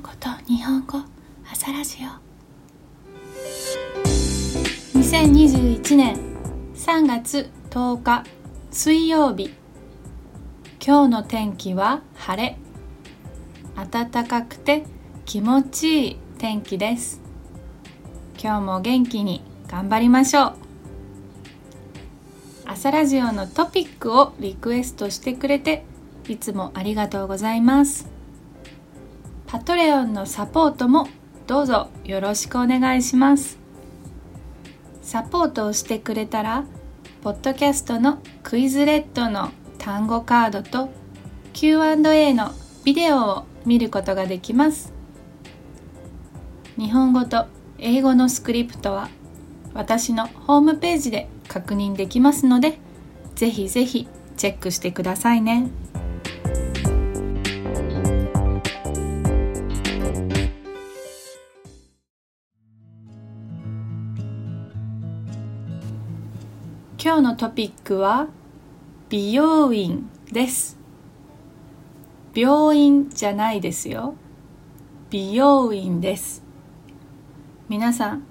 もこと日本語朝ラジオ。2021年3月10日水曜日。今日の天気は晴れ。暖かくて気持ちいい天気です。今日も元気に頑張りましょう。朝ラジオのトピックをリクエストしてくれていつもありがとうございます。パトレオンのサポートもどうぞよろしくお願いしますサポートをしてくれたらポッドキャストのクイズレッドの単語カードと Q&A のビデオを見ることができます日本語と英語のスクリプトは私のホームページで確認できますのでぜひぜひチェックしてくださいね。トピックは美容院です。病院じゃないですよ。美容院です。皆さん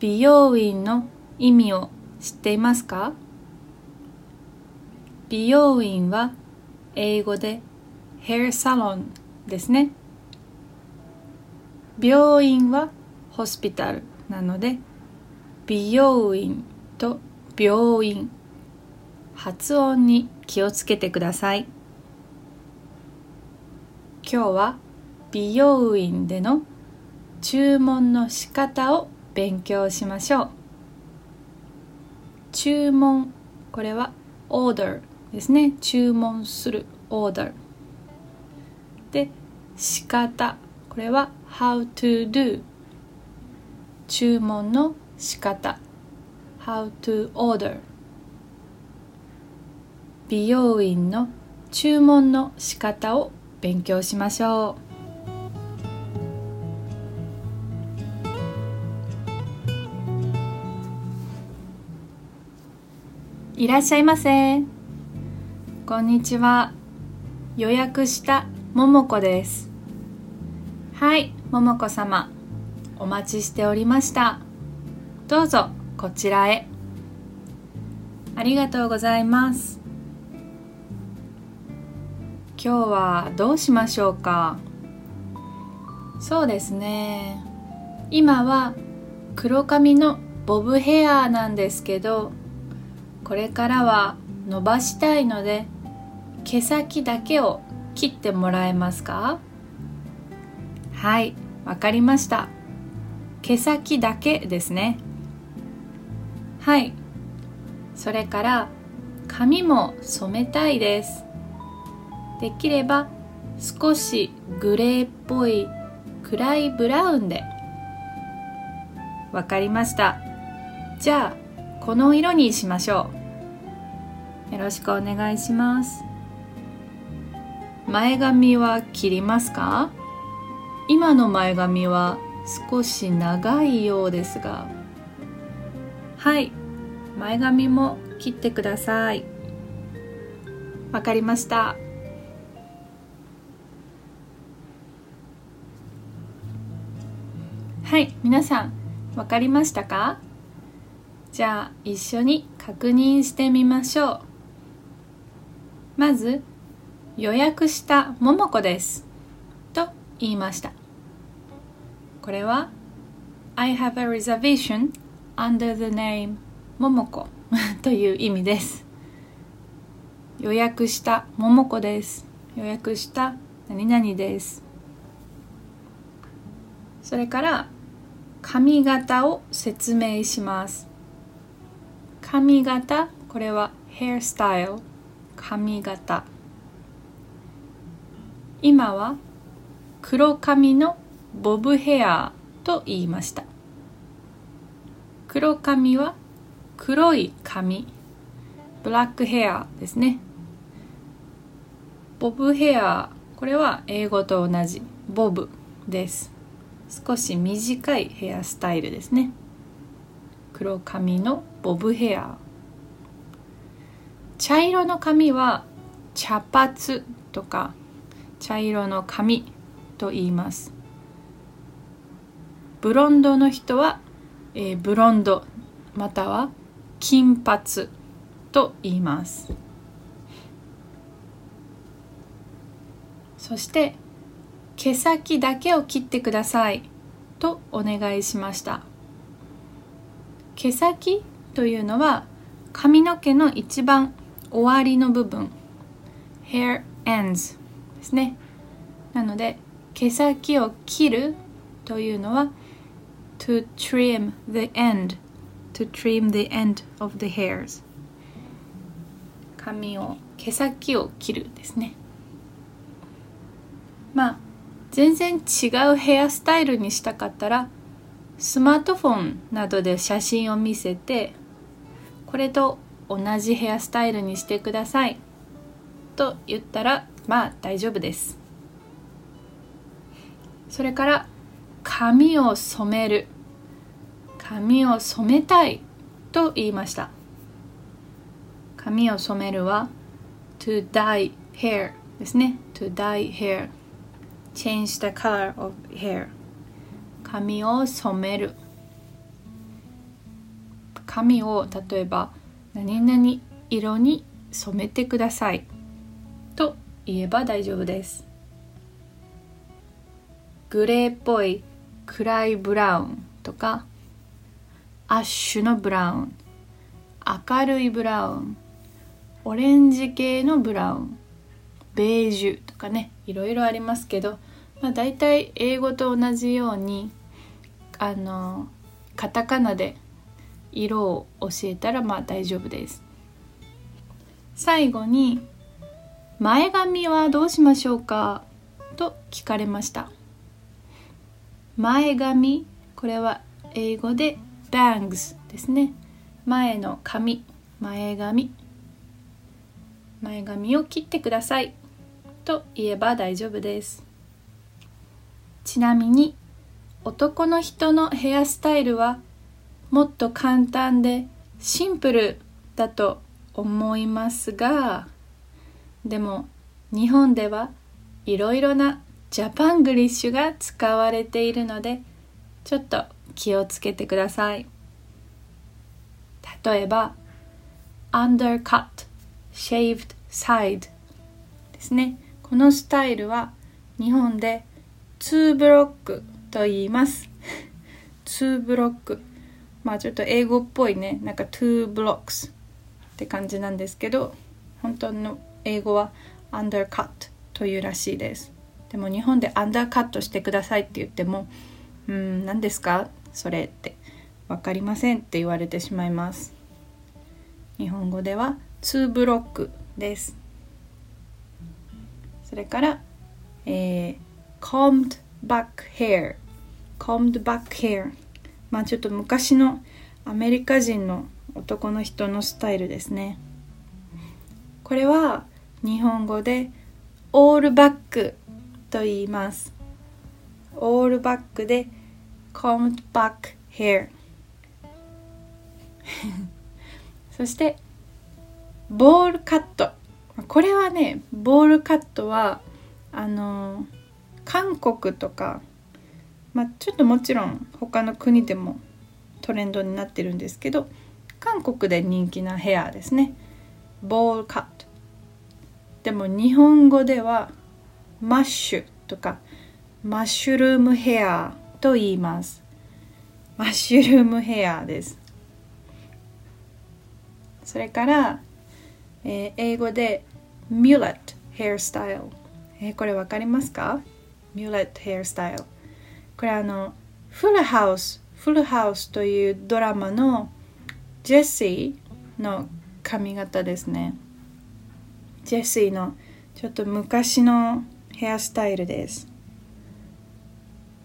美容院の意味を知っていますか？美容院は英語で hair salon ですね。病院はホスピタルなので美容院と病院発音に気をつけてください。今日は美容院での注文の仕方を勉強しましょう。注文これは order ですね。注文する order で仕方これは how to do 注文の仕方。how to order 美容院の注文の仕方を勉強しましょう。いらっしゃいませ。こんにちは。予約したももこです。はいももこ様。お待ちしておりました。どうぞこちらへ。ありがとうございます。今日はどうしましょうか？そうですね。今は黒髪のボブヘアなんですけどこれからは伸ばしたいので毛先だけを切ってもらえますか？はいわかりました。毛先だけですね。はいそれから髪も染めたいです。できれば少しグレーっぽい暗いブラウンで。わかりました。じゃあこの色にしましょう。よろしくお願いします。前髪は切りますか？今の前髪は少し長いようですが。はい。前髪も切ってください。わかりました。はい皆さんわかりましたか？じゃあ一緒に確認してみましょう。まず予約したももこです。と言いました。これは I have a reservation under the name ももこという意味です。予約したももこです。予約した何々です。それから髪型を説明します。髪型これは hairstyle 髪型。今は黒髪のボブヘアと言いました。黒髪は黒い髪。ブラックヘアですね。ボブヘアこれは英語と同じ。ボブです。少し短いヘアスタイルですね。黒髪のボブヘア。茶色の髪は茶髪とか茶色の髪と言います。ブロンドの人は、えー、ブロンドまたは金髪と言います。そして毛先だけを切ってくださいとお願いしました毛先というのは髪の毛の一番終わりの部分。Hair ends ですね。なので毛先を切るというのは to trim the end to trim the end of the hairs 髪を毛先を切るですねまあ全然違うヘアスタイルにしたかったらスマートフォンなどで写真を見せてこれと同じヘアスタイルにしてください。と言ったらまあ大丈夫です。それから髪を染める。髪を染めたい。と言いました。髪を染めるは to dye hair ですね。to dye hair change the color of hair. 髪を染める。髪を例えば何々色に染めてください。と言えば大丈夫です。グレーっぽい暗いブラウンとかアッシュのブラウン明るいブラウンオレンジ系のブラウンベージュとかねいろいろありますけど、まあ、大体英語と同じようにあのカタカナで色を教えたらまあ大丈夫です。最後に前髪はどうしましょうか？と聞かれました。前髪これは英語で bangs ですね。前の髪前髪。前髪を切ってください。と言えば大丈夫です。ちなみに男の人のヘアスタイルはもっと簡単でシンプルだと思いますがでも日本ではいろいろなジャパングリッシュが使われているのでちょっと気をつけてください。例えば undercut shaved side ですね。このスタイルは日本で2ブロックと言います。2ブロック。まあちょっと英語っぽいね。なんか2 blocks って感じなんですけど本当の英語は undercut というらしいです。でも日本でアンダーカットしてくださいって言ってもうん何ですか？それって。分かりませんって言われてしまいます。日本語では2ブロックです。それから、えー、combed back hair combed back hair まあちょっと昔のアメリカ人の男の人のスタイルですね。これは日本語でオールバックと言います。オールバックで combed back hair そしてボールカット。これはねボールカットはあの韓国とか、まあ、ちょっともちろん他の国でもトレンドになってるんですけど韓国で人気なヘアですね。ボールカットでも日本語ではマッシュとかマッシュルームヘアと言います。マッシュルームヘアです。それから、えー、英語でミュレットヘアスタイル、えー、これわかりますか？ミュレットヘアスタイルこれあのフルハウスフルハウスというドラマのジェシーの髪型ですね。ジェシーのちょっと昔のヘアスタイルです。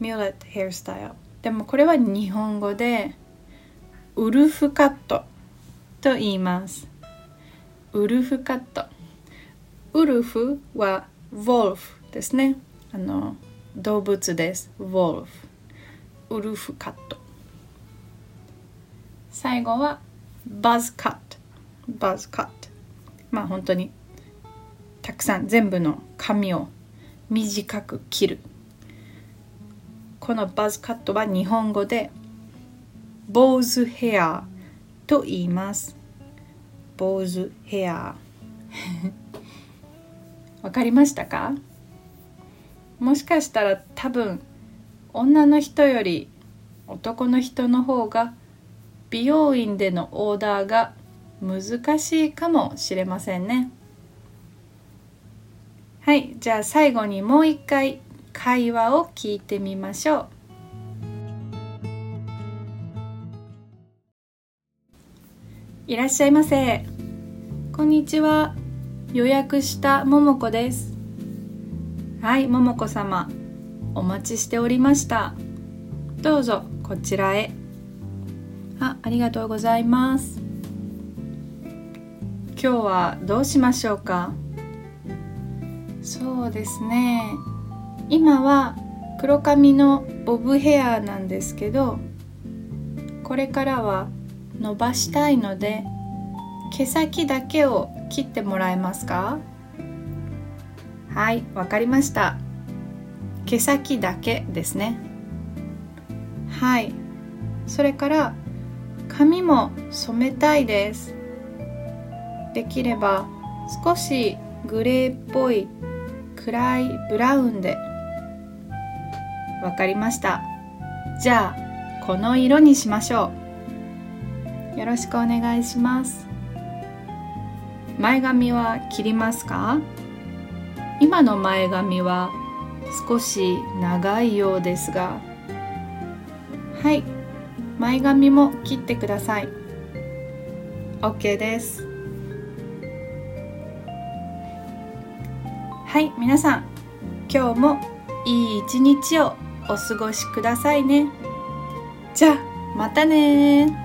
ミューレットヘアスタイルでもこれは日本語でウルフカットと言います。ウルフカット。ウルフはウォルフですね。あの動物です。ウォルフウルフカット。最後はバズカットバズカットまあ本当にたくさん全部の髪を短く切る。このバズカットは日本語で坊主ヘアと言います。坊主ヘアわかりましたか？もしかしたら多分女の人より男の人の方が美容院でのオーダーが難しいかもしれませんね。はいじゃあ最後にもう一回会話を聞いてみましょう。いらっしゃいませ。こんにちは。予約したももこです。はいももこ様お待ちしておりました。どうぞこちらへ。あありがとうございます。今日はどうしましょうか？そうですね。今は黒髪のボブヘアなんですけどこれからは伸ばしたいので毛先だけを切ってもらえますか？はいわかりました。毛先だけですね。はい。それから髪も染めたいです。できれば少しグレーっぽい暗いブラウンで。わかりました。じゃあこの色にしましょう。よろしくお願いします。前髪は切りますか？今の前髪は少し長いようですがはい前髪も切ってください。OK です。はい皆さん今日もいい一日をお過ごしくださいね。じゃあまたね